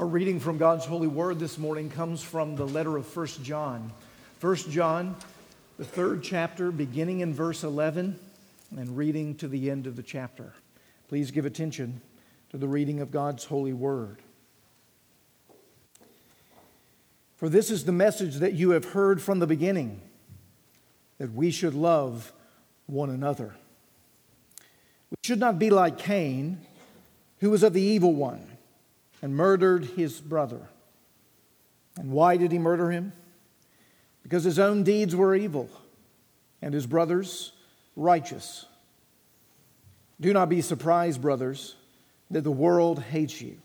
Our reading from God's holy word this morning comes from the letter of 1 John. 1 John, the third chapter, beginning in verse 11 and reading to the end of the chapter. Please give attention to the reading of God's holy word. For this is the message that you have heard from the beginning that we should love one another. We should not be like Cain, who was of the evil one and murdered his brother. And why did he murder him? Because his own deeds were evil and his brother's righteous. Do not be surprised, brothers, that the world hates you.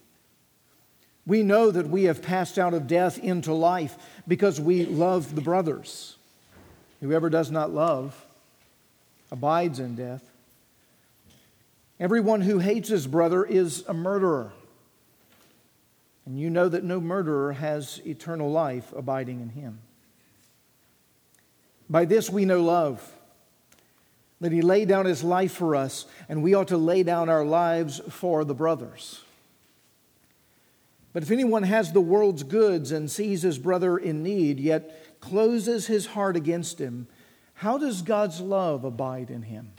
We know that we have passed out of death into life because we love the brothers. Whoever does not love abides in death. Everyone who hates his brother is a murderer and you know that no murderer has eternal life abiding in him. By this we know love, that he laid down his life for us, and we ought to lay down our lives for the brothers. But if anyone has the world's goods and sees his brother in need, yet closes his heart against him, how does God's love abide in him?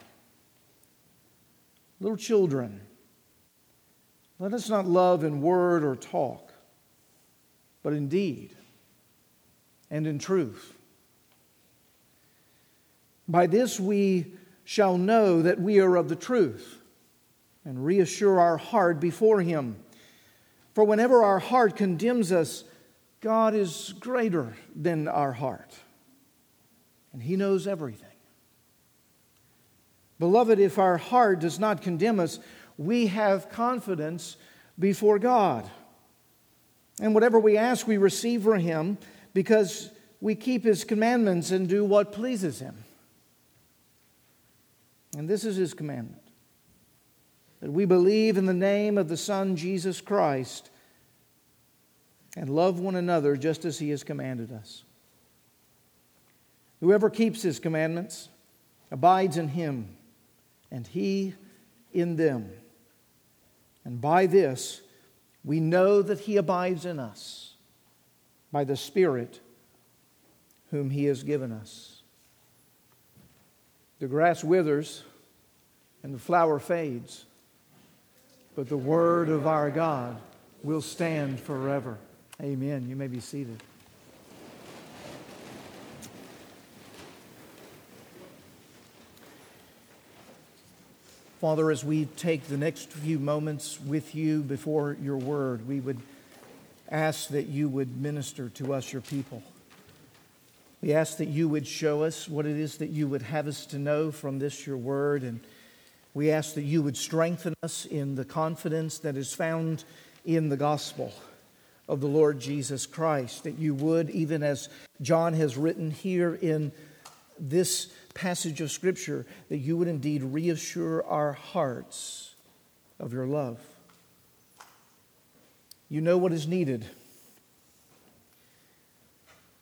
Little children, let us not love in word or talk, but in deed and in truth. By this we shall know that we are of the truth and reassure our heart before Him. For whenever our heart condemns us, God is greater than our heart, and He knows everything. Beloved, if our heart does not condemn us, we have confidence before God. And whatever we ask, we receive from Him because we keep His commandments and do what pleases Him. And this is His commandment that we believe in the name of the Son, Jesus Christ, and love one another just as He has commanded us. Whoever keeps His commandments abides in Him, and He in them. And by this, we know that He abides in us by the Spirit whom He has given us. The grass withers and the flower fades, but the word of our God will stand forever. Amen. You may be seated. Father, as we take the next few moments with you before your word, we would ask that you would minister to us, your people. We ask that you would show us what it is that you would have us to know from this, your word. And we ask that you would strengthen us in the confidence that is found in the gospel of the Lord Jesus Christ. That you would, even as John has written here in this passage of Scripture that you would indeed reassure our hearts of your love. You know what is needed.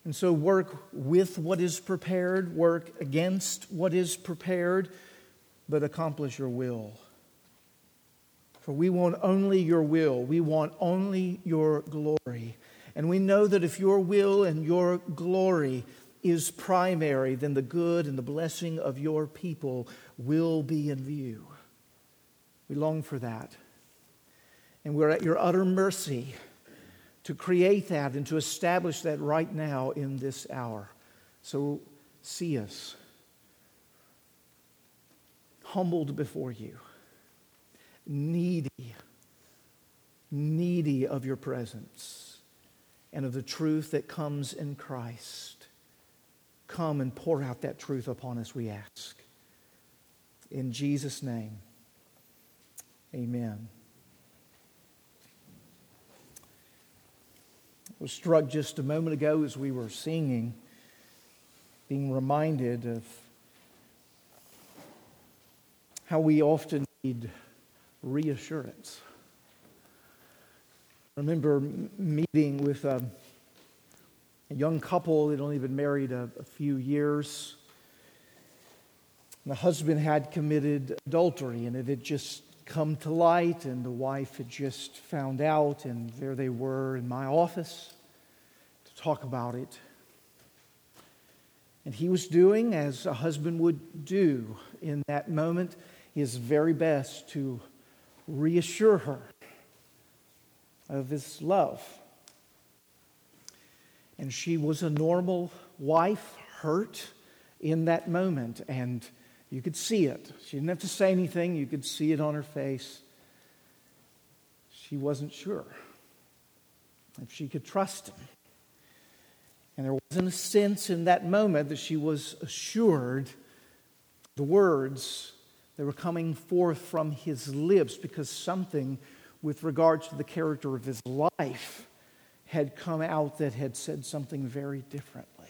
And so work with what is prepared, work against what is prepared, but accomplish your will. For we want only your will, we want only your glory. And we know that if your will and your glory is primary, then the good and the blessing of your people will be in view. We long for that. And we're at your utter mercy to create that and to establish that right now in this hour. So see us humbled before you, needy, needy of your presence and of the truth that comes in Christ. Come and pour out that truth upon us, we ask. In Jesus' name, amen. I was struck just a moment ago as we were singing, being reminded of how we often need reassurance. I remember meeting with. Um, young couple they'd only been married a, a few years. The husband had committed adultery, and it had just come to light, and the wife had just found out, and there they were in my office to talk about it. And he was doing as a husband would do in that moment his very best to reassure her of his love. And she was a normal wife, hurt in that moment, and you could see it. She didn't have to say anything, you could see it on her face. She wasn't sure if she could trust him. And there wasn't a sense in that moment that she was assured the words that were coming forth from his lips because something with regards to the character of his life had come out that had said something very differently.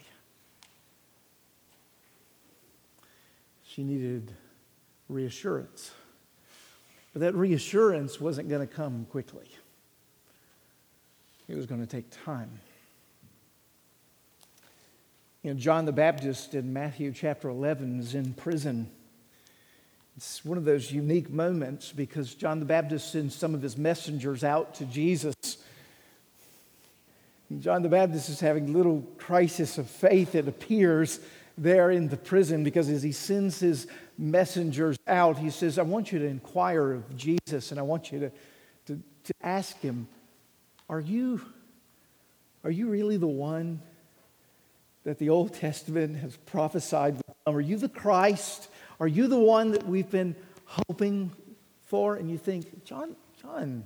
She needed reassurance. But that reassurance wasn't going to come quickly, it was going to take time. You know, John the Baptist in Matthew chapter 11 is in prison. It's one of those unique moments because John the Baptist sends some of his messengers out to Jesus. John the Baptist is having little crisis of faith, it appears, there in the prison because as he sends his messengers out, he says, I want you to inquire of Jesus and I want you to, to, to ask him, Are you, are you really the one? that the Old Testament has prophesied. Are you the Christ? Are you the one that we've been hoping for? And you think, John, John.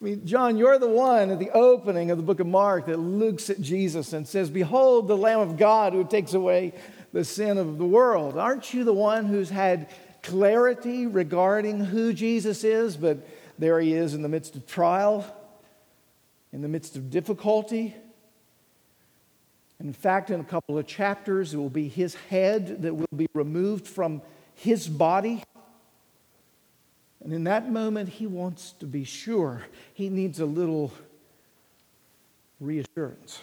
I mean, John, you're the one at the opening of the book of Mark that looks at Jesus and says, Behold, the Lamb of God who takes away the sin of the world. Aren't you the one who's had clarity regarding who Jesus is? But there he is in the midst of trial, in the midst of difficulty in fact, in a couple of chapters, it will be his head that will be removed from his body. And in that moment, he wants to be sure. He needs a little reassurance.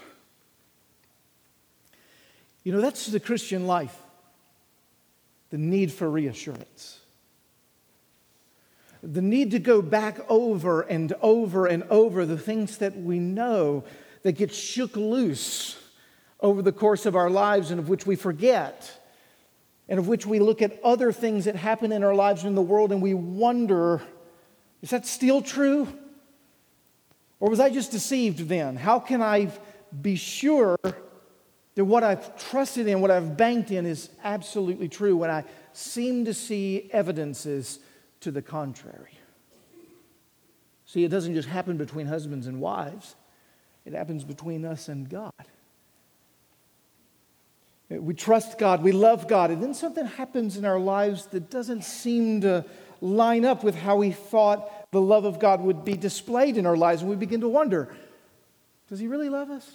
You know, that's the Christian life the need for reassurance. The need to go back over and over and over the things that we know that get shook loose over the course of our lives and of which we forget, and of which we look at other things that happen in our lives in the world and we wonder is that still true? Or was I just deceived then? How can I be sure that what I've trusted in, what I've banked in, is absolutely true when I seem to see evidences to the contrary? See, it doesn't just happen between husbands and wives, it happens between us and God. We trust God, we love God, and then something happens in our lives that doesn't seem to line up with how we thought the love of God would be displayed in our lives, and we begin to wonder does He really love us?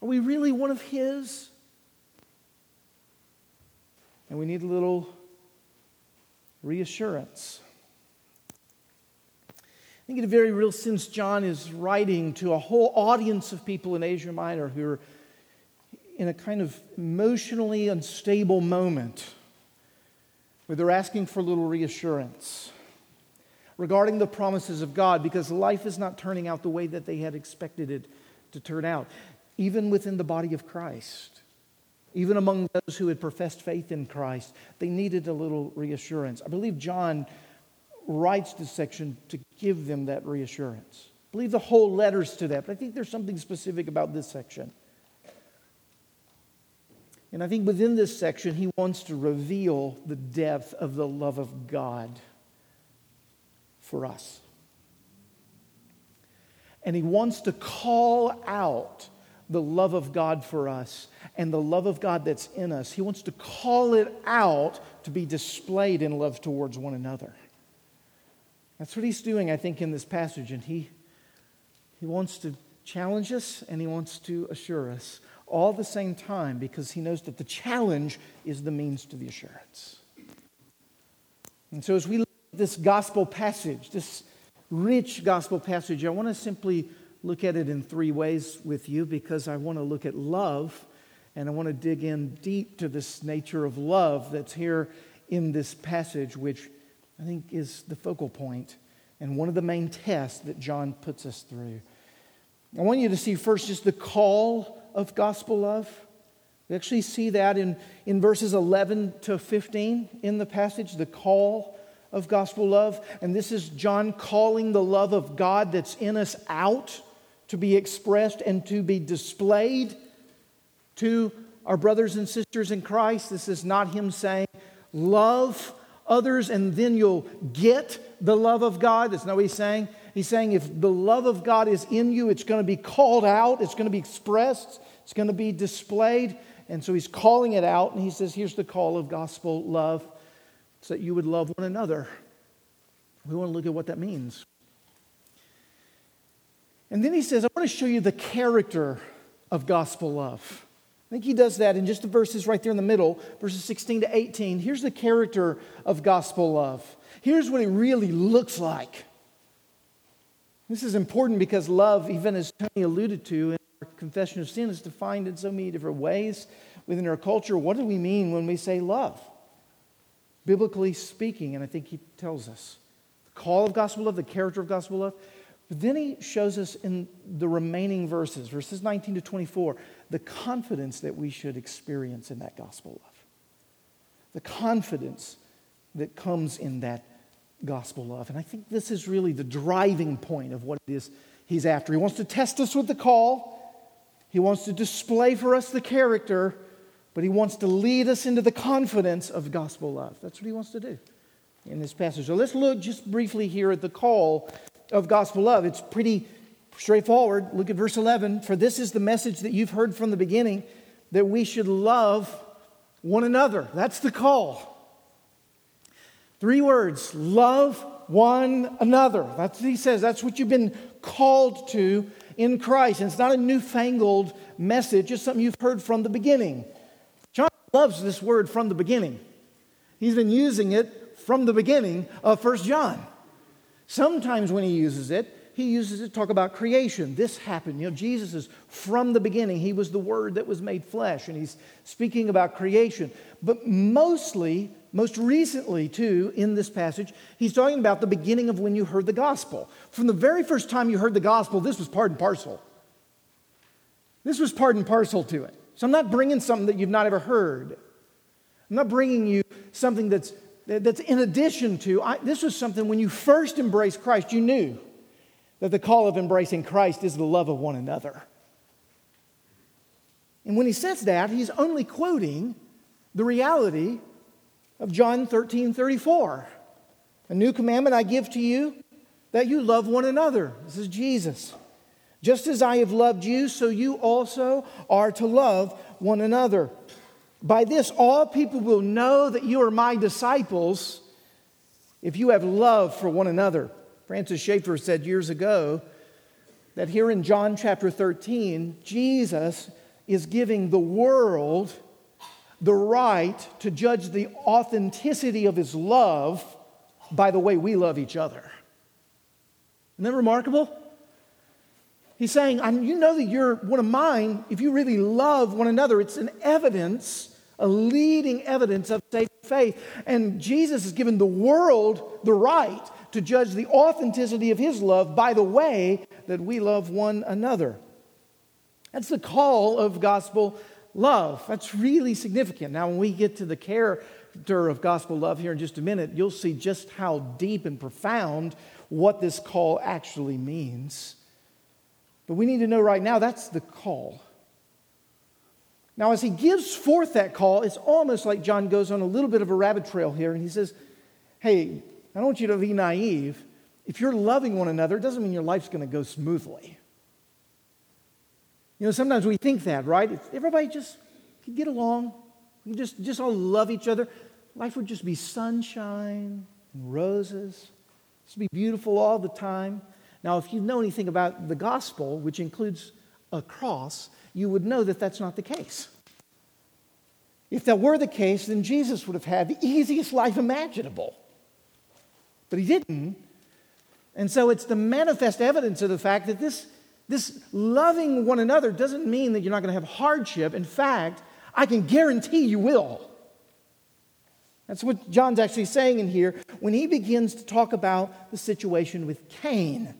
Are we really one of His? And we need a little reassurance. I think in a very real sense, John is writing to a whole audience of people in Asia Minor who are in a kind of emotionally unstable moment where they're asking for a little reassurance regarding the promises of God because life is not turning out the way that they had expected it to turn out, even within the body of Christ. Even among those who had professed faith in Christ, they needed a little reassurance. I believe John writes this section to give them that reassurance. I believe the whole letter's to that, but I think there's something specific about this section. And I think within this section, he wants to reveal the depth of the love of God for us. And he wants to call out the love of God for us and the love of God that's in us. He wants to call it out to be displayed in love towards one another. That's what he's doing, I think, in this passage. And he, he wants to challenge us and he wants to assure us all the same time because he knows that the challenge is the means to the assurance. And so, as we look at this gospel passage, this rich gospel passage, I want to simply look at it in three ways with you because I want to look at love and I want to dig in deep to this nature of love that's here in this passage, which I think, is the focal point and one of the main tests that John puts us through. I want you to see first just the call of gospel love. We actually see that in, in verses 11 to 15 in the passage, the call of gospel love. And this is John calling the love of God that's in us out to be expressed and to be displayed to our brothers and sisters in Christ. This is not him saying, love others and then you'll get the love of God. That's not what he's saying. He's saying if the love of God is in you, it's going to be called out, it's going to be expressed, it's going to be displayed. And so he's calling it out, and he says, Here's the call of gospel love so that you would love one another. We want to look at what that means. And then he says, I want to show you the character of gospel love. I think he does that in just the verses right there in the middle, verses 16 to 18. Here's the character of gospel love. Here's what it really looks like. This is important because love, even as Tony alluded to in our confession of sin, is defined in so many different ways within our culture. What do we mean when we say love? Biblically speaking, and I think he tells us the call of gospel love, the character of gospel love. But then he shows us in the remaining verses, verses 19 to 24, the confidence that we should experience in that gospel love. The confidence that comes in that gospel love. And I think this is really the driving point of what it is he's after. He wants to test us with the call, he wants to display for us the character, but he wants to lead us into the confidence of gospel love. That's what he wants to do in this passage. So let's look just briefly here at the call of gospel love. It's pretty straightforward. Look at verse 11. For this is the message that you've heard from the beginning that we should love one another. That's the call. Three words love one another. That's what he says. That's what you've been called to in Christ. And it's not a newfangled message, it's something you've heard from the beginning. John loves this word from the beginning. He's been using it from the beginning of First John. Sometimes when he uses it, he uses it to talk about creation. This happened. You know, Jesus is from the beginning. He was the Word that was made flesh, and he's speaking about creation. But mostly, most recently, too, in this passage, he's talking about the beginning of when you heard the gospel. From the very first time you heard the gospel, this was part and parcel. This was part and parcel to it. So I'm not bringing something that you've not ever heard. I'm not bringing you something that's, that's in addition to. I, this was something when you first embraced Christ, you knew that the call of embracing Christ is the love of one another. And when he says that, he's only quoting the reality of John 13 34. A new commandment I give to you that you love one another. This is Jesus. Just as I have loved you, so you also are to love one another. By this, all people will know that you are my disciples if you have love for one another. Francis Schaeffer said years ago that here in John chapter 13, Jesus is giving the world the right to judge the authenticity of his love by the way we love each other. Isn't that remarkable? He's saying, You know that you're one of mine if you really love one another. It's an evidence, a leading evidence of faith. And Jesus has given the world the right to judge the authenticity of his love by the way that we love one another. That's the call of gospel love. That's really significant. Now, when we get to the character of gospel love here in just a minute, you'll see just how deep and profound what this call actually means. But we need to know right now that's the call. Now, as he gives forth that call, it's almost like John goes on a little bit of a rabbit trail here, and he says, Hey, I don't want you to be naive. If you're loving one another, it doesn't mean your life's going to go smoothly. You know, sometimes we think that, right? If everybody just could get along, we just, just all love each other, life would just be sunshine and roses. It's be beautiful all the time. Now, if you know anything about the gospel, which includes a cross, you would know that that's not the case. If that were the case, then Jesus would have had the easiest life imaginable but he didn't. And so it's the manifest evidence of the fact that this, this loving one another doesn't mean that you're not going to have hardship. In fact, I can guarantee you will. That's what John's actually saying in here when he begins to talk about the situation with Cain.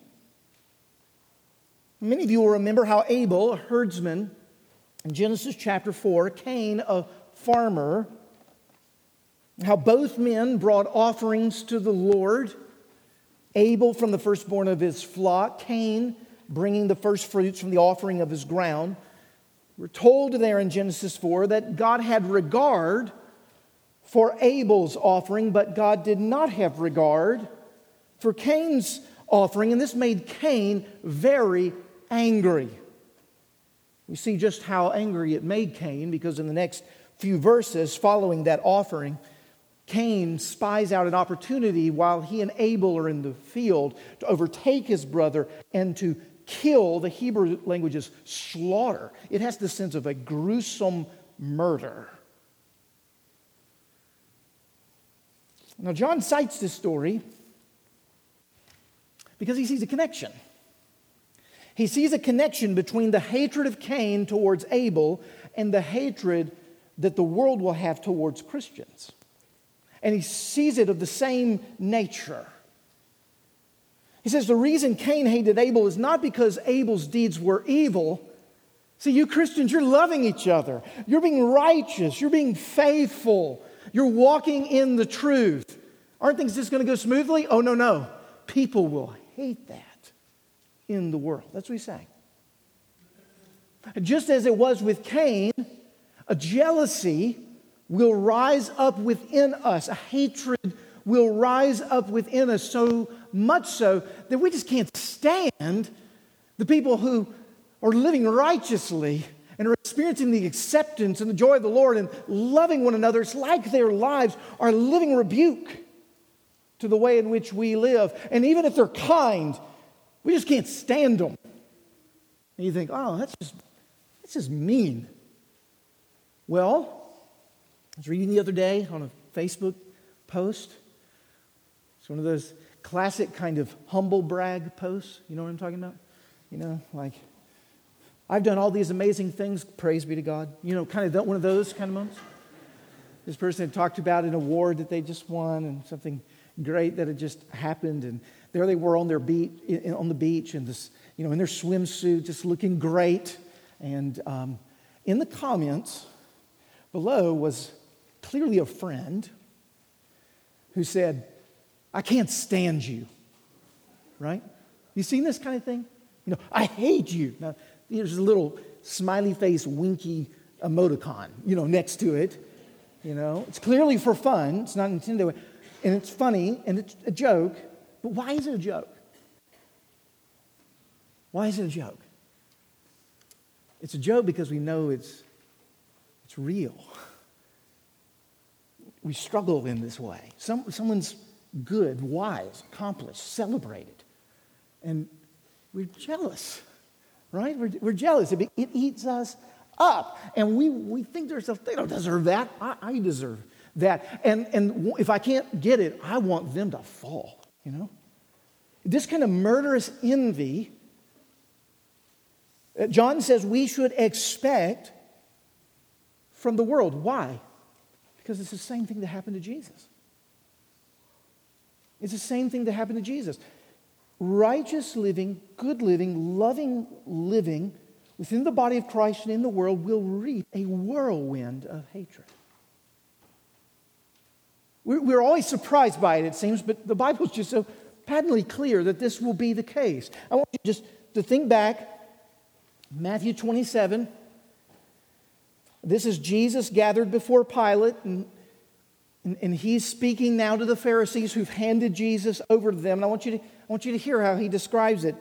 Many of you will remember how Abel, a herdsman, in Genesis chapter 4, Cain, a farmer, how both men brought offerings to the Lord. Abel from the firstborn of his flock, Cain bringing the first fruits from the offering of his ground. We're told there in Genesis 4 that God had regard for Abel's offering, but God did not have regard for Cain's offering, and this made Cain very angry. We see just how angry it made Cain because in the next few verses following that offering, Cain spies out an opportunity while he and Abel are in the field to overtake his brother and to kill, the Hebrew language is slaughter. It has the sense of a gruesome murder. Now, John cites this story because he sees a connection. He sees a connection between the hatred of Cain towards Abel and the hatred that the world will have towards Christians. And he sees it of the same nature. He says the reason Cain hated Abel is not because Abel's deeds were evil. See, you Christians, you're loving each other. You're being righteous. You're being faithful. You're walking in the truth. Aren't things just going to go smoothly? Oh, no, no. People will hate that in the world. That's what he's saying. Just as it was with Cain, a jealousy will rise up within us, a hatred will rise up within us so much so that we just can't stand the people who are living righteously and are experiencing the acceptance and the joy of the Lord and loving one another. It's like their lives are living rebuke to the way in which we live. And even if they're kind, we just can't stand them. And you think, oh, that's just, that's just mean. Well, I was reading the other day on a Facebook post. It's one of those classic kind of humble brag posts. You know what I'm talking about? You know, like, I've done all these amazing things, praise be to God. You know, kind of one of those kind of moments. This person had talked about an award that they just won and something great that had just happened. And there they were on their beach, on the beach, and this, you know, in their swimsuit, just looking great. And um, in the comments below was clearly a friend who said, I can't stand you. Right? You seen this kind of thing? You know, I hate you. Now, there's a little smiley face, winky emoticon, you know, next to it. You know, it's clearly for fun. It's not intended, and it's funny and it's a joke. But why is it a joke? Why is it a joke? It's a joke because we know it's, it's real. We struggle in this way. Some, someone's good, wise, accomplished, celebrated. And we're jealous, right? We're, we're jealous. It, it, eats us up. And we, we think to ourselves, they don't deserve that. I, I deserve that. And, and if I can't get it, I want them to fall, you know? This kind of murderous envy, uh, John says we should expect from the world. Why? Because it's the same thing that happened to Jesus. It's the same thing that happened to Jesus. Righteous living, good living, loving living within the body of Christ and in the world will reap a whirlwind of hatred. We're always surprised by it, it seems, but the Bible is just so patently clear that this will be the case. I want you just to think back Matthew 27. This is Jesus gathered before Pilate, and and, and, he's speaking now to the Pharisees who've handed Jesus over to them. And I want, you to, I want you to hear how he describes it.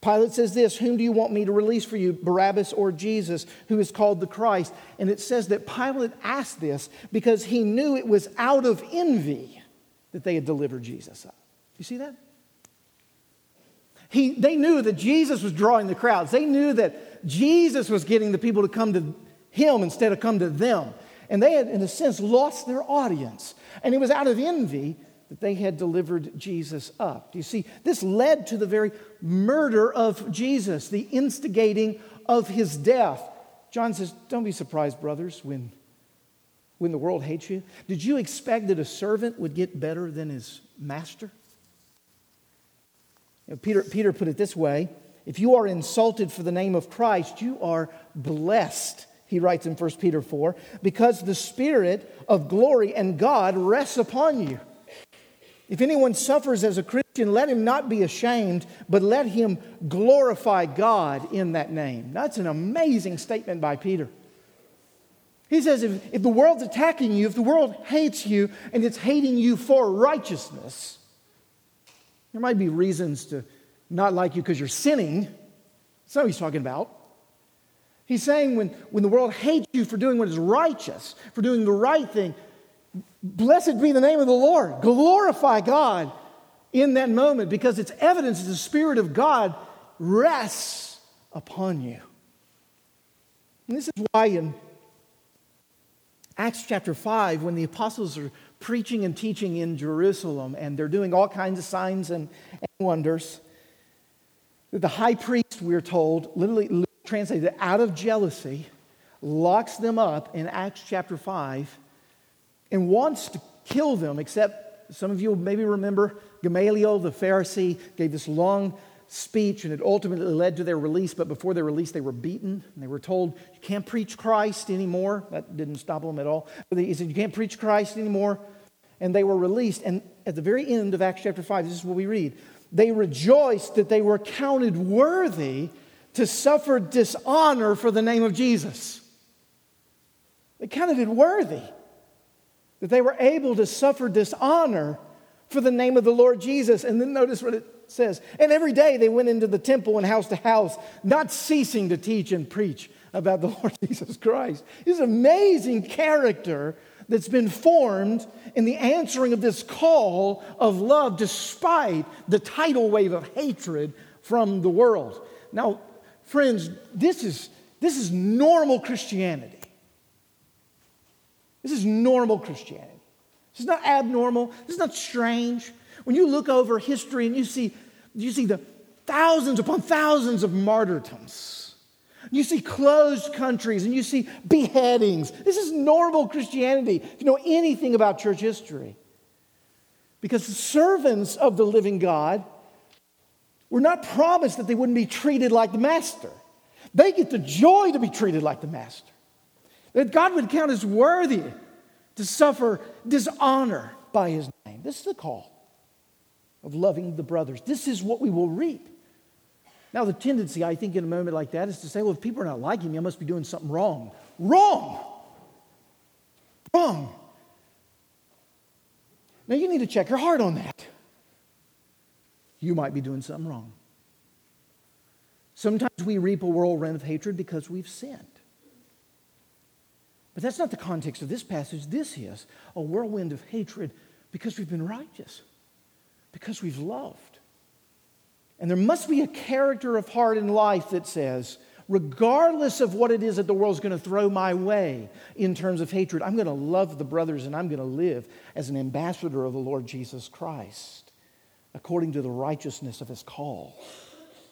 Pilate says this Whom do you want me to release for you, Barabbas or Jesus, who is called the Christ? And it says that Pilate asked this because he knew it was out of envy that they had delivered Jesus up. You see that? He, they knew that Jesus was drawing the crowds. They knew that Jesus was getting the people to come to him instead of come to them. And they had, in a sense, lost their audience. And it was out of envy that they had delivered Jesus up. Do you see? This led to the very murder of Jesus, the instigating of his death. John says, Don't be surprised, brothers, when, when the world hates you? Did you expect that a servant would get better than his master? You know, Peter, Peter put it this way if you are insulted for the name of Christ, you are blessed, he writes in 1 Peter 4, because the Spirit of glory and God rests upon you. If anyone suffers as a Christian, let him not be ashamed, but let him glorify God in that name. That's an amazing statement by Peter. He says if, if the world's attacking you, if the world hates you, and it's hating you for righteousness, there might be reasons to not like you because you're sinning. That's not what he's talking about. He's saying when, when the world hates you for doing what is righteous, for doing the right thing, blessed be the name of the Lord. Glorify God in that moment because it's evidence that the Spirit of God rests upon you. And this is why in Acts chapter 5, when the apostles are preaching and teaching in Jerusalem and they're doing all kinds of signs and, and wonders, the high priest, we're told, literally translated out of jealousy, locks them up in Acts chapter 5 and wants to kill them, except some of you maybe remember Gamaliel, the Pharisee, gave this long speech and it ultimately led to their release. But before their release, they were beaten and they were told, You can't preach Christ anymore. That didn't stop them at all. But he said, You can't preach Christ anymore. And they were released. And at the very end of Acts chapter 5, this is what we read they rejoiced that they were counted worthy to suffer dishonor for the name of Jesus. They counted it worthy that they were able to suffer dishonor for the name of the Lord Jesus. And then notice what it says. And every day they went into the temple and house to house, not ceasing to teach and preach about the Lord Jesus Christ. This amazing character that's been formed in the answering of this call of love despite the tidal wave of hatred from the world. Now, friends, this is, this is normal Christianity. This is normal Christianity. This is not abnormal. This is not strange. When you look over history and you see, you see the thousands upon thousands of martyrdoms, you see closed countries and you see beheadings. This is normal Christianity, if you know anything about church history. Because the servants of the living God were not promised that they wouldn't be treated like the master. They get the joy to be treated like the master. That God would count as worthy to suffer dishonor by his name. This is the call of loving the brothers. This is what we will reap. Now, the tendency, I think, in a moment like that is to say, well, if people are not liking me, I must be doing something wrong. Wrong! Wrong. Now, you need to check your heart on that. You might be doing something wrong. Sometimes we reap a whirlwind of hatred because we've sinned. But that's not the context of this passage. This is a whirlwind of hatred because we've been righteous, because we've loved. And there must be a character of heart in life that says, regardless of what it is that the world's going to throw my way in terms of hatred, I'm going to love the brothers and I'm going to live as an ambassador of the Lord Jesus Christ according to the righteousness of his call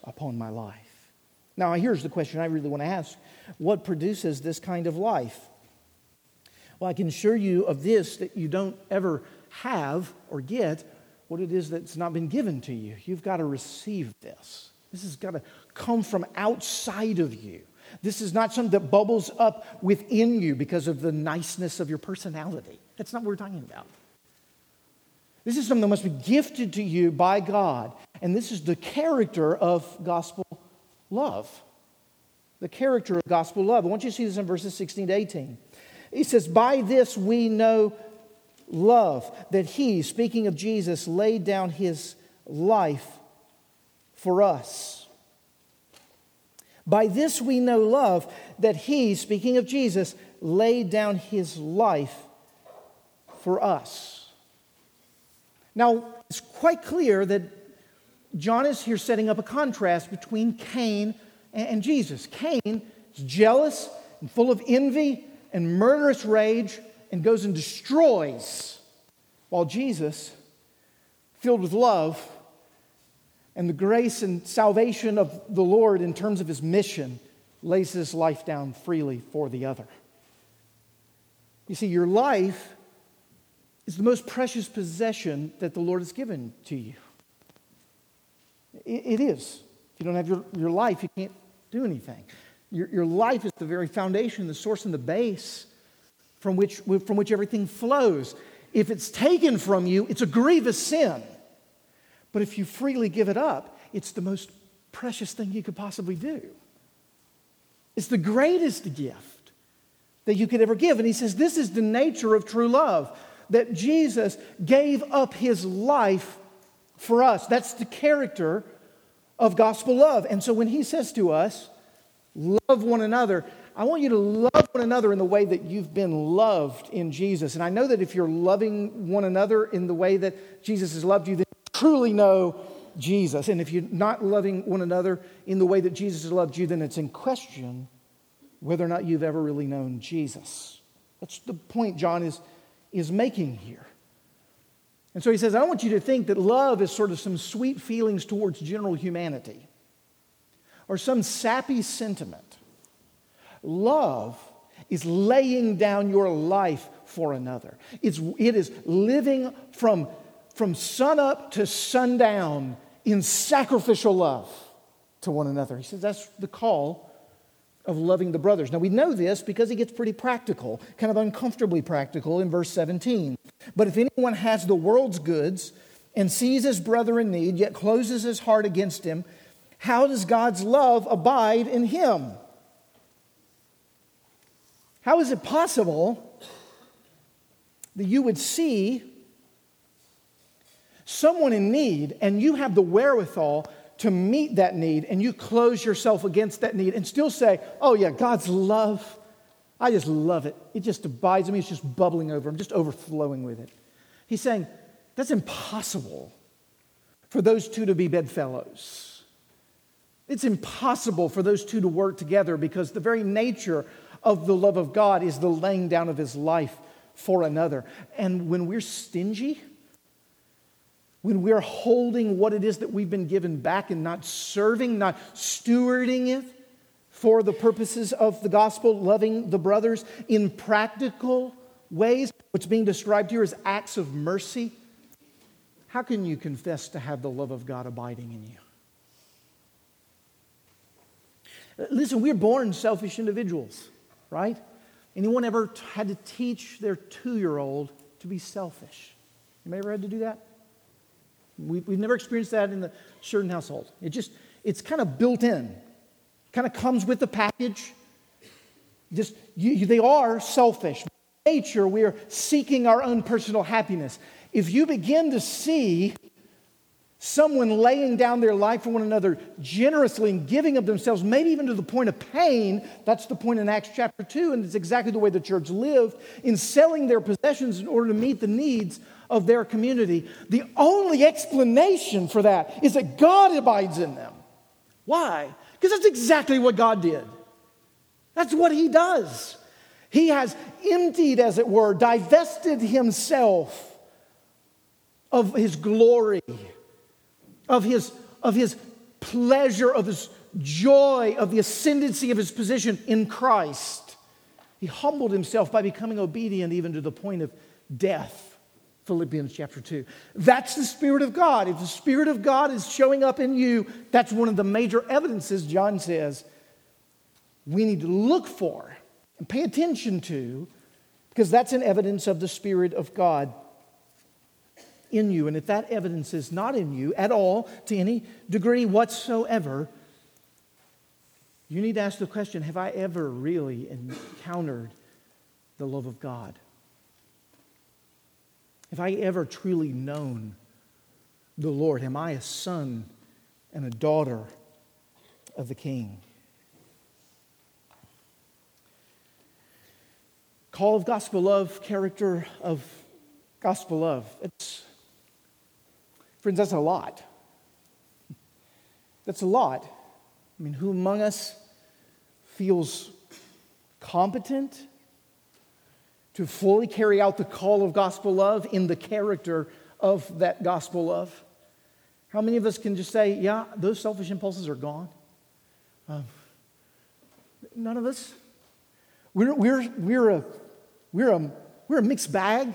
upon my life. Now, here's the question I really want to ask What produces this kind of life? Well, I can assure you of this that you don't ever have or get what it is that's not been given to you. You've got to receive this. This has got to come from outside of you. This is not something that bubbles up within you because of the niceness of your personality. That's not what we're talking about. This is something that must be gifted to you by God. And this is the character of gospel love. The character of gospel love. I want you to see this in verses 16 to 18. He says, By this we know love that he, speaking of Jesus, laid down his life for us. By this we know love that he, speaking of Jesus, laid down his life for us. Now, it's quite clear that John is here setting up a contrast between Cain and Jesus. Cain is jealous and full of envy and murderous rage and goes and destroys, while Jesus, filled with love and the grace and salvation of the Lord in terms of his mission, lays his life down freely for the other. You see, your life is the most precious possession that the Lord has given to you. it, it is. If you don't have your, your life, you can't do anything. Your, your life is the very foundation, the source, and the base from which, from which everything flows. If it's taken from you, it's a grievous sin. But if you freely give it up, it's the most precious thing you could possibly do. It's the greatest gift that you could ever give. And he says, This is the nature of true love that Jesus gave up his life for us. That's the character of gospel love. And so when he says to us, love one another, I want you to love one another in the way that you've been loved in Jesus. And I know that if you're loving one another in the way that Jesus has loved you, then you truly know Jesus. And if you're not loving one another in the way that Jesus has loved you, then it's in question whether or not you've ever really known Jesus. That's the point John is, is making here. And so he says, I want you to think that love is sort of some sweet feelings towards general humanity or some sappy sentiment. Love is laying down your life for another. It's, it is living from, from sunup to sundown in sacrificial love to one another. He says that's the call of loving the brothers. Now we know this because he gets pretty practical, kind of uncomfortably practical in verse 17. But if anyone has the world's goods and sees his brother in need, yet closes his heart against him, how does God's love abide in him? How is it possible that you would see someone in need and you have the wherewithal to meet that need and you close yourself against that need and still say, Oh, yeah, God's love, I just love it. It just abides in me, it's just bubbling over, I'm just overflowing with it. He's saying, That's impossible for those two to be bedfellows. It's impossible for those two to work together because the very nature of the love of God is the laying down of his life for another. And when we're stingy, when we're holding what it is that we've been given back and not serving, not stewarding it for the purposes of the gospel, loving the brothers in practical ways, what's being described here is acts of mercy. How can you confess to have the love of God abiding in you? Listen, we're born selfish individuals, right? Anyone ever had to teach their two year old to be selfish? You ever had to do that? We, have never experienced that in the Sheridan household. It just, it's kind of built in, kind of comes with the package. Just, you, they are selfish. By nature, we are seeking our own personal happiness. If you begin to see someone laying down their life for one another generously and giving of themselves, maybe even to the point of pain. That's the point in Acts chapter 2, and it's exactly the way the church lived in selling their possessions in order to meet the needs of their community. The only explanation for that is that God abides in them. Why? Because that's exactly what God did. That's what He does. He has emptied, as it were, divested Himself of His glory, of His, of his pleasure, of His joy, of the ascendancy of His position in Christ. He humbled Himself by becoming obedient even to the point of death. Philippians chapter 2. That's the Spirit of God. If the Spirit of God is showing up in you, that's one of the major evidences, John says, we need to look for and pay attention to, because that's an evidence of the Spirit of God in you. And if that evidence is not in you at all, to any degree whatsoever, you need to ask the question Have I ever really encountered the love of God? Have I ever truly known the Lord? Am I a son and a daughter of the King? Call of gospel love, character of gospel love. It's, friends, that's a lot. That's a lot. I mean, who among us feels competent to fully carry out the call of gospel love in the character of that gospel love? How many of us can just say, yeah, those selfish impulses are gone? Um, none of us. We're, we're, we're a we're a, we're a mixed bag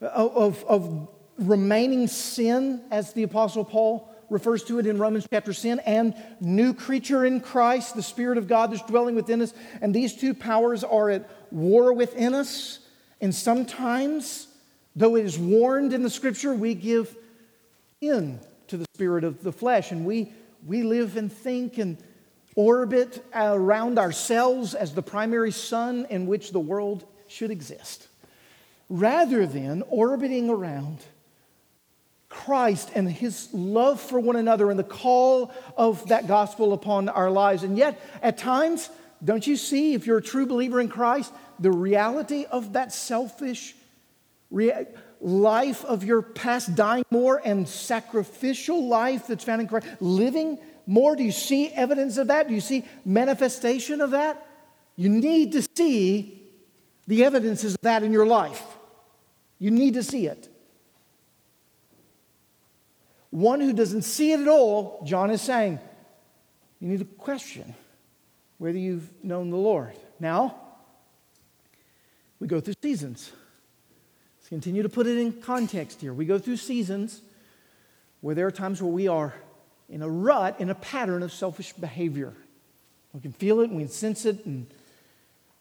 of, of, of remaining sin, as the Apostle Paul refers to it in Romans chapter 10, and new creature in Christ, the Spirit of God that's dwelling within us. And these two powers are at war within us. And sometimes, though it is warned in the scripture, we give in to the spirit of the flesh and we, we live and think and orbit around ourselves as the primary sun in which the world should exist, rather than orbiting around Christ and his love for one another and the call of that gospel upon our lives. And yet, at times, don't you see, if you're a true believer in Christ, the reality of that selfish rea- life of your past, dying more, and sacrificial life that's found in Christ, living more? Do you see evidence of that? Do you see manifestation of that? You need to see the evidences of that in your life. You need to see it. One who doesn't see it at all, John is saying, you need to question whether you've known the Lord. Now, we go through seasons. Let's continue to put it in context here. We go through seasons where there are times where we are in a rut, in a pattern of selfish behavior. We can feel it and we can sense it, and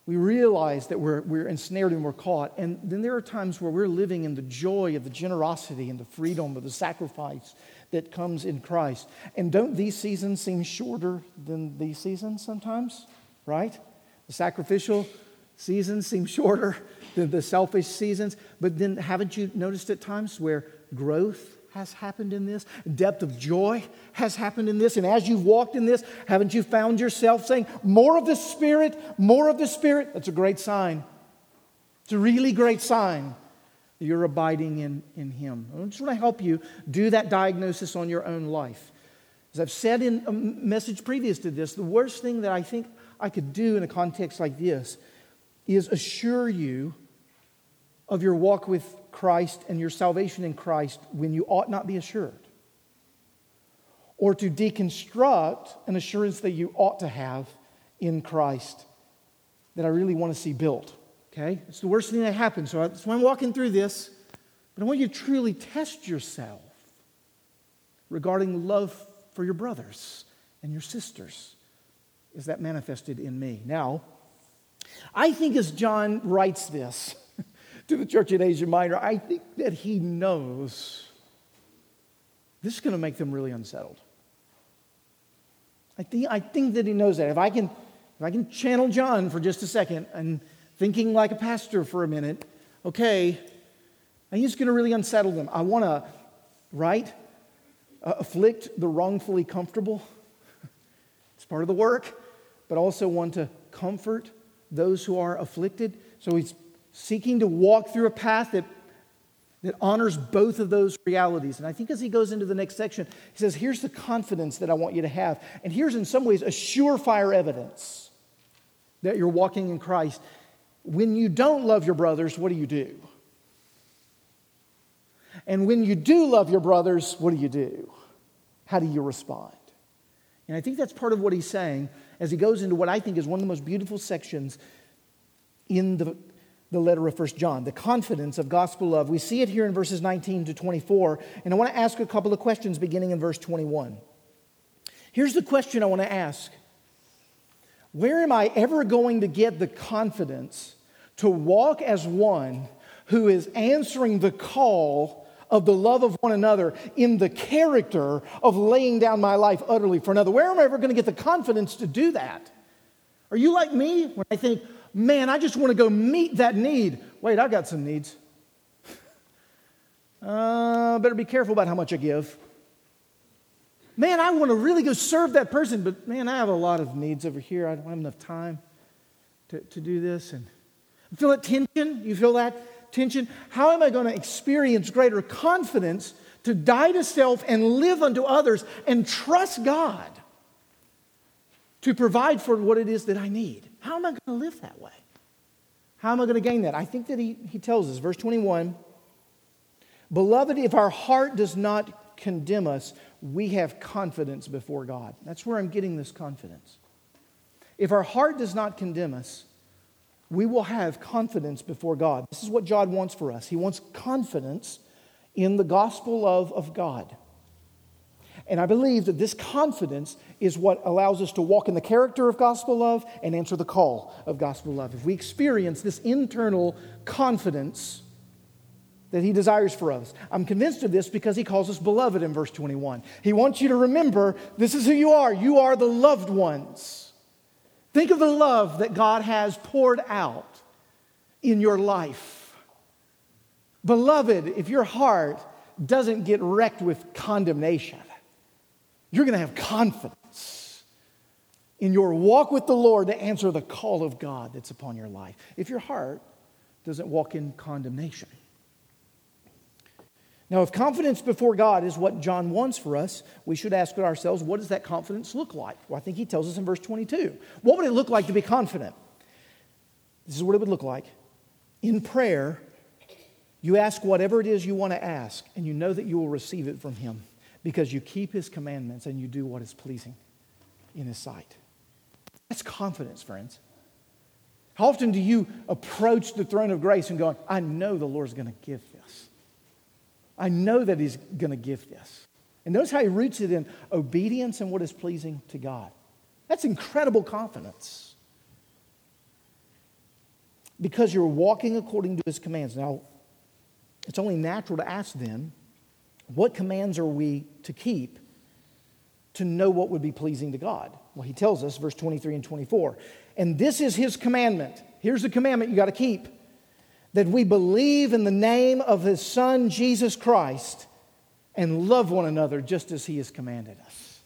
we realize that we're, we're ensnared and we're caught. And then there are times where we're living in the joy of the generosity and the freedom of the sacrifice that comes in Christ. And don't these seasons seem shorter than these seasons sometimes? Right? The sacrificial seasons seem shorter than the selfish seasons. But then haven't you noticed at times where growth has happened in this? Depth of joy has happened in this. And as you've walked in this, haven't you found yourself saying, More of the Spirit, more of the Spirit? That's a great sign. It's a really great sign that you're abiding in, in Him. I just want to help you do that diagnosis on your own life. As I've said in a message previous to this, the worst thing that I think I could do in a context like this is assure you of your walk with Christ and your salvation in Christ when you ought not be assured. Or to deconstruct an assurance that you ought to have in Christ that I really want to see built. Okay? It's the worst thing that happens. So that's why I'm walking through this. But I want you to truly test yourself regarding love for your brothers and your sisters. Is that manifested in me? Now, I think as John writes this, to the church in Asia Minor, I think that he knows this is going to make them really unsettled. I think, I think that he knows that. If I, can, if I can channel John for just a second and thinking like a pastor for a minute, okay, I'm just going to really unsettle them. I want to, right, uh, afflict the wrongfully comfortable. it's part of the work, but also want to comfort those who are afflicted. So he's seeking to walk through a path that, that honors both of those realities. And I think as he goes into the next section, he says, Here's the confidence that I want you to have. And here's, in some ways, a surefire evidence that you're walking in Christ. When you don't love your brothers, what do you do? And when you do love your brothers, what do you do? How do you respond? And I think that's part of what he's saying as he goes into what I think is one of the most beautiful sections in the the letter of First John, the confidence of gospel love. We see it here in verses 19 to 24, and I want to ask a couple of questions beginning in verse 21. Here's the question I want to ask Where am I ever going to get the confidence to walk as one who is answering the call of the love of one another in the character of laying down my life utterly for another? Where am I ever going to get the confidence to do that? Are you like me when I think, man, I just want to go meet that need. Wait, I got some needs. Uh, better be careful about how much I give. Man, I want to really go serve that person, but man, I have a lot of needs over here. I don't have enough time to, to do this. And feel that tension? You feel that tension? How am I going to experience greater confidence to die to self and live unto others and trust God to provide for what it is that I need? How am I going to live that way? How am I going to gain that? I think that he, he tells us, verse 21 Beloved, if our heart does not condemn us, we have confidence before God. That's where I'm getting this confidence. If our heart does not condemn us, we will have confidence before God. This is what God wants for us. He wants confidence in the gospel love of God. And I believe that this confidence is what allows us to walk in the character of gospel love and answer the call of gospel love. If we experience this internal confidence that he desires for us, I'm convinced of this because he calls us beloved in verse 21. He wants you to remember this is who you are. You are the loved ones. Think of the love that God has poured out in your life. Beloved, if your heart doesn't get wrecked with condemnation, you're going to have confidence in your walk with the Lord to answer the call of God that's upon your life. If your heart doesn't walk in condemnation. Now, if confidence before God is what John wants for us, we should ask ourselves, what does that confidence look like? Well, I think he tells us in verse 22. What would it look like to be confident? This is what it would look like. In prayer, you ask whatever it is you want to ask, and you know that you will receive it from him because you keep his commandments and you do what is pleasing in his sight. That's confidence, friends. How often do you approach the throne of grace and go, I know the Lord's going to give this? I know that he's going to give this. And notice how he roots it in obedience and what is pleasing to God. That's incredible confidence. Because you're walking according to his commands. Now, it's only natural to ask then, what commands are we to keep to know what would be pleasing to God? Well, he tells us, verse 23 and 24. And this is his commandment. Here's the commandment you got to keep that we believe in the name of his son, Jesus Christ, and love one another just as he has commanded us.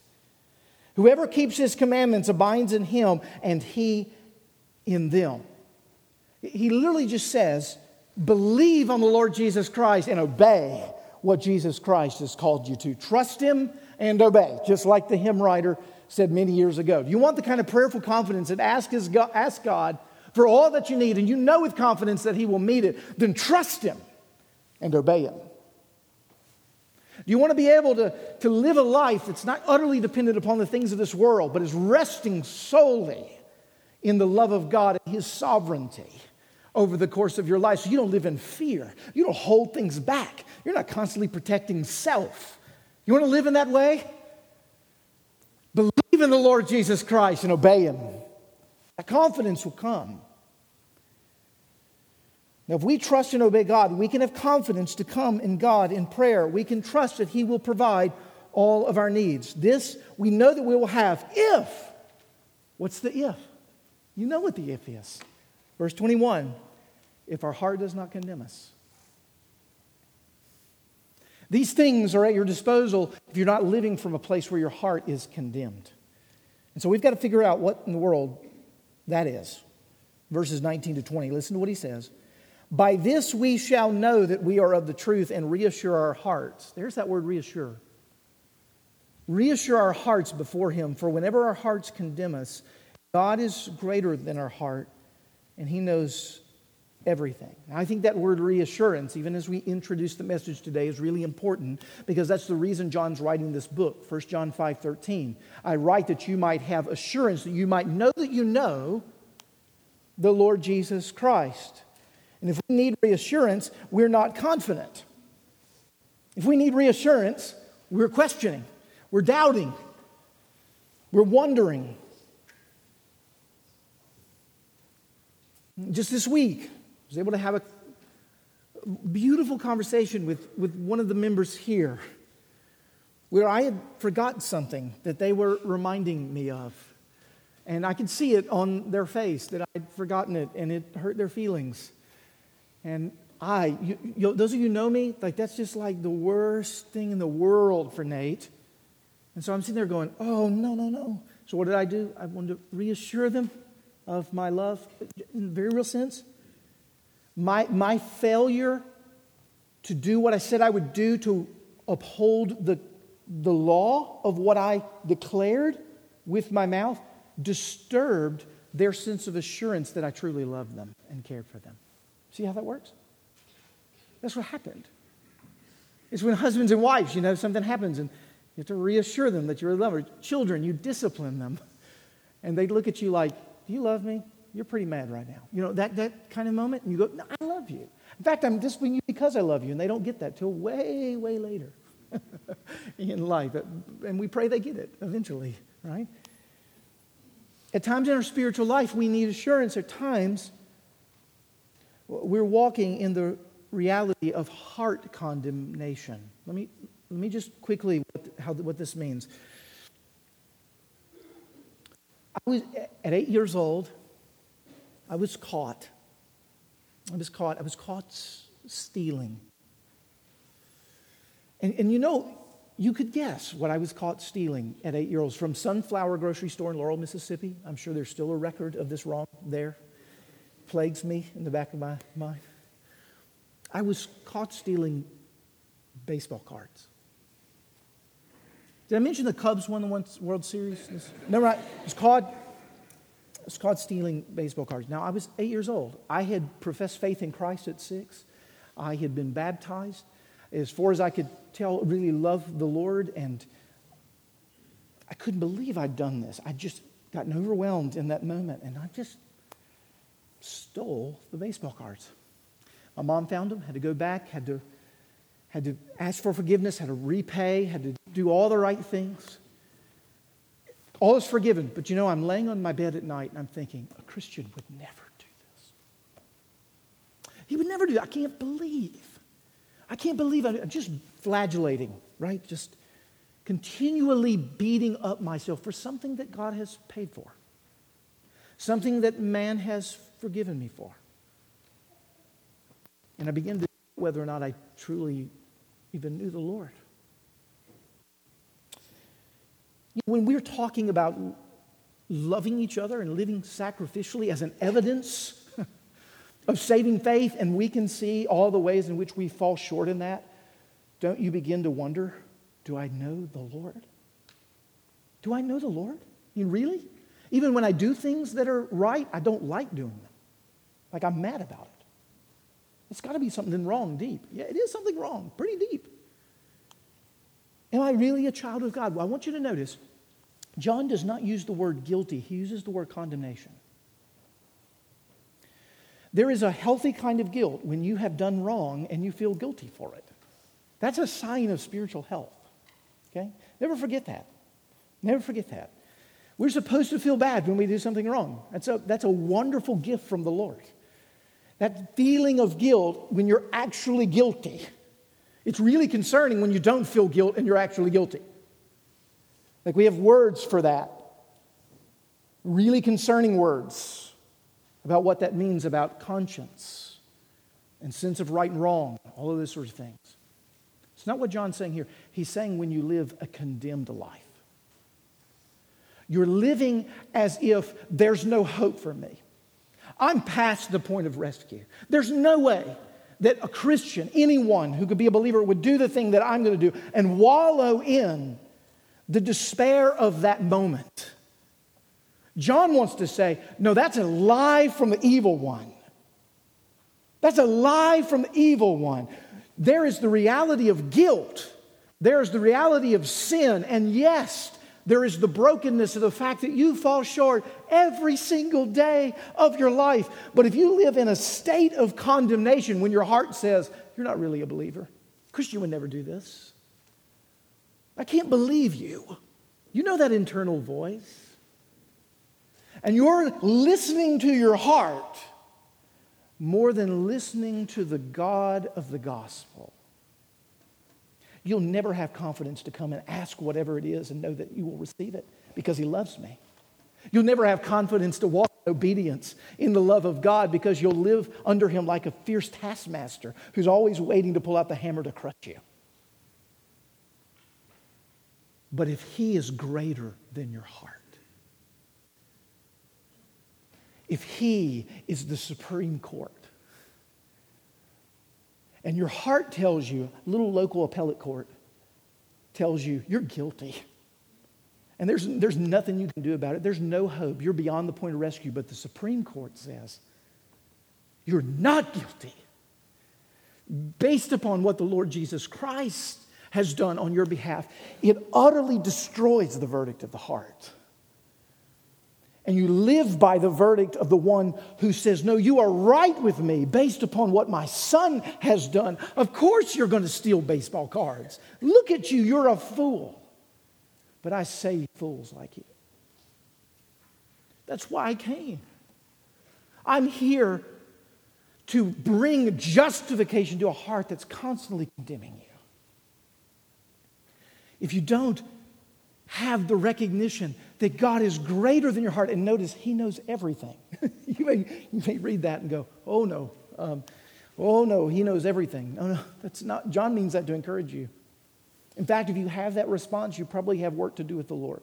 Whoever keeps his commandments abides in him, and he in them. He literally just says, believe on the Lord Jesus Christ and obey what Jesus Christ has called you to. Trust Him and obey, just like the hymn writer said many years ago. Do you want the kind of prayerful confidence that ask, God, ask God for all that you need and you know with confidence that He will meet it? Then trust Him and obey Him. Do you want to be able to, to live a life that's not utterly dependent upon the things of this world, but is resting solely in the love of God and His sovereignty? Over the course of your life so you don't live in fear. You don't hold things back. You're not constantly protecting self. You want to live in that way? Believe in the Lord Jesus Christ and obey Him. That confidence will come. Now, if we trust and obey God, we can have confidence to come in God in prayer. We can trust that He will provide all of our needs. This we know that we will have if. What's the if? You know what the if is. Verse 21 if our heart does not condemn us. These things are at your disposal if you're not living from a place where your heart is condemned. And so we've got to figure out what in the world that is. Verses 19 to 20. Listen to what he says. By this we shall know that we are of the truth and reassure our hearts. There's that word reassure. Reassure our hearts before him, for whenever our hearts condemn us, God is greater than our heart, and he knows everything. I think that word reassurance, even as we introduce the message today, is really important because that's the reason John's writing this book, 1 John 5 13. I write that you might have assurance, that you might know that you know the Lord Jesus Christ. And if we need reassurance, we're not confident. If we need reassurance, we're questioning, we're doubting, we're wondering. Just this week, I was able to have a beautiful conversation with, with one of the members here where I had forgotten something that they were reminding me of. And I could see it on their face that I'd forgotten it and it hurt their feelings. And I, you, you, those of you know me, like that's just like the worst thing in the world for Nate. And so I'm sitting there going, oh, no, no, no. So what did I do? I wanted to reassure them of my love in a very real sense. My, my failure to do what I said I would do to uphold the, the law of what I declared with my mouth disturbed their sense of assurance that I truly loved them and cared for them. See how that works? That's what happened. It's when husbands and wives, you know, something happens and you have to reassure them that you're a lover. Children, you discipline them. And they look at you like, Do you love me? you're pretty mad right now. You know, that, that kind of moment, and you go, no, I love you. In fact, I'm disciplining you because I love you, and they don't get that till way, way later in life. And we pray they get it eventually, right? At times in our spiritual life, we need assurance. At times, we're walking in the reality of heart condemnation. Let me, let me just quickly what, how, what this means. I was at eight years old. I was caught. I was caught. I was caught stealing. And, and you know, you could guess what I was caught stealing at eight years old from Sunflower Grocery Store in Laurel, Mississippi. I'm sure there's still a record of this wrong there. Plagues me in the back of my mind. I was caught stealing baseball cards. Did I mention the Cubs won the World Series? No, right. I was caught, I was caught stealing baseball cards. Now, I was eight years old. I had professed faith in Christ at six. I had been baptized. As far as I could tell, really loved the Lord, and I couldn't believe I'd done this. I'd just gotten overwhelmed in that moment, and I just stole the baseball cards. My mom found them, had to go back, had to, had to ask for forgiveness, had to repay, had to do all the right things. All is forgiven. But you know, I'm laying on my bed at night and I'm thinking, a Christian would never do this. He would never do that. I can't believe. I can't believe I'm just flagellating, right? Just continually beating up myself for something that God has paid for, something that man has forgiven me for. And I begin to whether or not I truly even knew the Lord. When we're talking about loving each other and living sacrificially as an evidence of saving faith, and we can see all the ways in which we fall short in that, don't you begin to wonder do I know the Lord? Do I know the Lord? You really? Even when I do things that are right, I don't like doing them. Like I'm mad about it. It's got to be something wrong deep. Yeah, it is something wrong, pretty deep. Am I really a child of God? Well, I want you to notice John does not use the word guilty, he uses the word condemnation. There is a healthy kind of guilt when you have done wrong and you feel guilty for it. That's a sign of spiritual health. Okay? Never forget that. Never forget that. We're supposed to feel bad when we do something wrong. That's a, that's a wonderful gift from the Lord. That feeling of guilt when you're actually guilty it's really concerning when you don't feel guilt and you're actually guilty. Like we have words for that. Really concerning words about what that means about conscience and sense of right and wrong, all of those sorts of things. It's not what John's saying here. He's saying when you live a condemned life. You're living as if there's no hope for me. I'm past the point of rescue. There's no way that a Christian, anyone who could be a believer, would do the thing that I'm going to do and wallow in the despair of that moment. John wants to say, no, that's a lie from the evil one. That's a lie from the evil one. There is the reality of guilt. There is the reality of sin. And yes, there is the brokenness of the fact that you fall short every single day of your life. But if you live in a state of condemnation when your heart says, You're not really a believer, Christian would never do this. I can't believe you. You know that internal voice. And you're listening to your heart more than listening to the God of the gospel. You'll never have confidence to come and ask whatever it is and know that you will receive it because He loves me. You'll never have confidence to walk in obedience in the love of God because you'll live under Him like a fierce taskmaster who's always waiting to pull out the hammer to crush you. But if He is greater than your heart, if He is the Supreme Court, and your heart tells you, little local appellate court tells you, you're guilty. And there's, there's nothing you can do about it. There's no hope. You're beyond the point of rescue. But the Supreme Court says, you're not guilty. Based upon what the Lord Jesus Christ has done on your behalf, it utterly destroys the verdict of the heart. and you live by the verdict of the one who says, No, you are right with me based upon what my son has done, of course you're going to steal baseball cards. Look at you, you're a fool. But I save fools like you. That's why I came. I'm here to bring justification to a heart that's constantly condemning you. If you don't have the recognition that God is greater than your heart, and notice He knows everything. you, may, you may read that and go, oh no, um, oh no, He knows everything. No, no, that's not, John means that to encourage you. In fact, if you have that response, you probably have work to do with the Lord.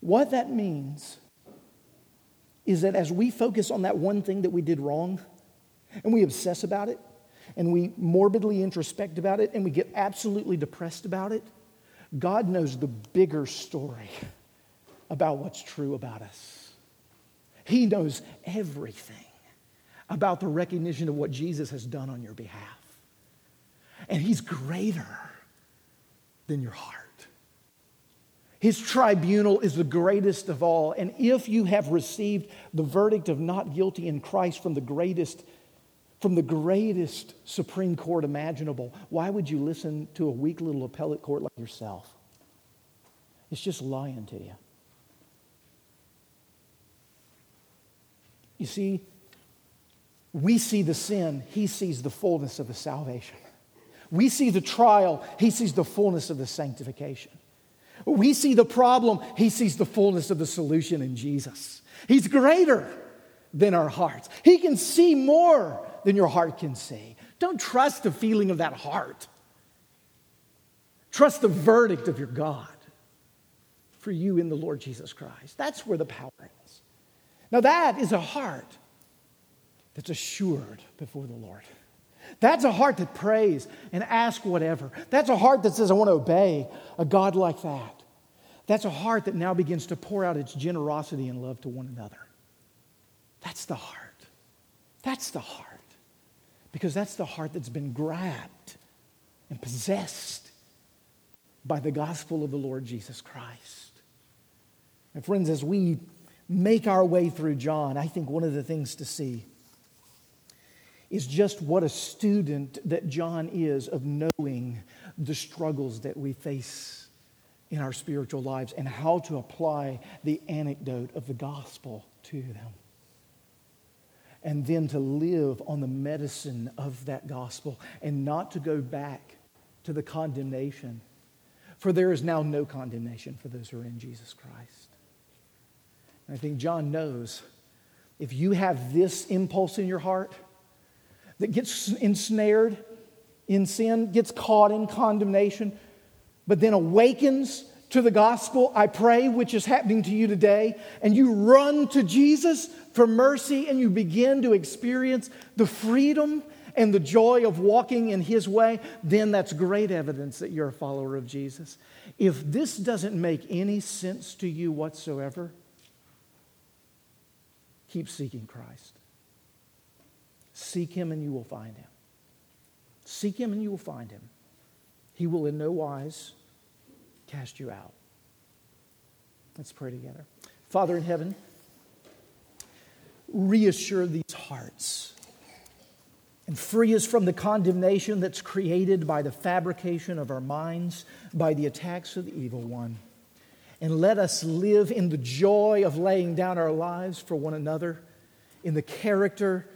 What that means is that as we focus on that one thing that we did wrong and we obsess about it and we morbidly introspect about it and we get absolutely depressed about it, God knows the bigger story about what's true about us. He knows everything about the recognition of what Jesus has done on your behalf. And He's greater than your heart. His tribunal is the greatest of all. And if you have received the verdict of not guilty in Christ from the greatest, from the greatest Supreme Court imaginable, why would you listen to a weak little appellate court like yourself? It's just lying to you. You see, we see the sin, he sees the fullness of the salvation. We see the trial, he sees the fullness of the sanctification. We see the problem, he sees the fullness of the solution in Jesus. He's greater than our hearts. He can see more than your heart can see. Don't trust the feeling of that heart. Trust the verdict of your God for you in the Lord Jesus Christ. That's where the power is. Now, that is a heart that's assured before the Lord. That's a heart that prays and asks whatever. That's a heart that says, I want to obey a God like that. That's a heart that now begins to pour out its generosity and love to one another. That's the heart. That's the heart. Because that's the heart that's been grabbed and possessed by the gospel of the Lord Jesus Christ. And friends, as we make our way through John, I think one of the things to see is just what a student that John is of knowing the struggles that we face in our spiritual lives and how to apply the anecdote of the gospel to them. And then to live on the medicine of that gospel and not to go back to the condemnation. For there is now no condemnation for those who are in Jesus Christ. And I think John knows if you have this impulse in your heart, that gets ensnared in sin, gets caught in condemnation, but then awakens to the gospel, I pray, which is happening to you today, and you run to Jesus for mercy and you begin to experience the freedom and the joy of walking in His way, then that's great evidence that you're a follower of Jesus. If this doesn't make any sense to you whatsoever, keep seeking Christ. Seek him and you will find him. Seek him and you will find him. He will in no wise cast you out. Let's pray together. Father in heaven, reassure these hearts and free us from the condemnation that's created by the fabrication of our minds, by the attacks of the evil one. And let us live in the joy of laying down our lives for one another, in the character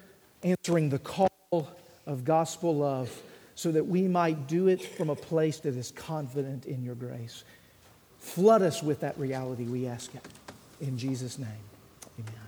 answering the call of gospel love so that we might do it from a place that is confident in your grace. Flood us with that reality, we ask it. In Jesus' name, amen.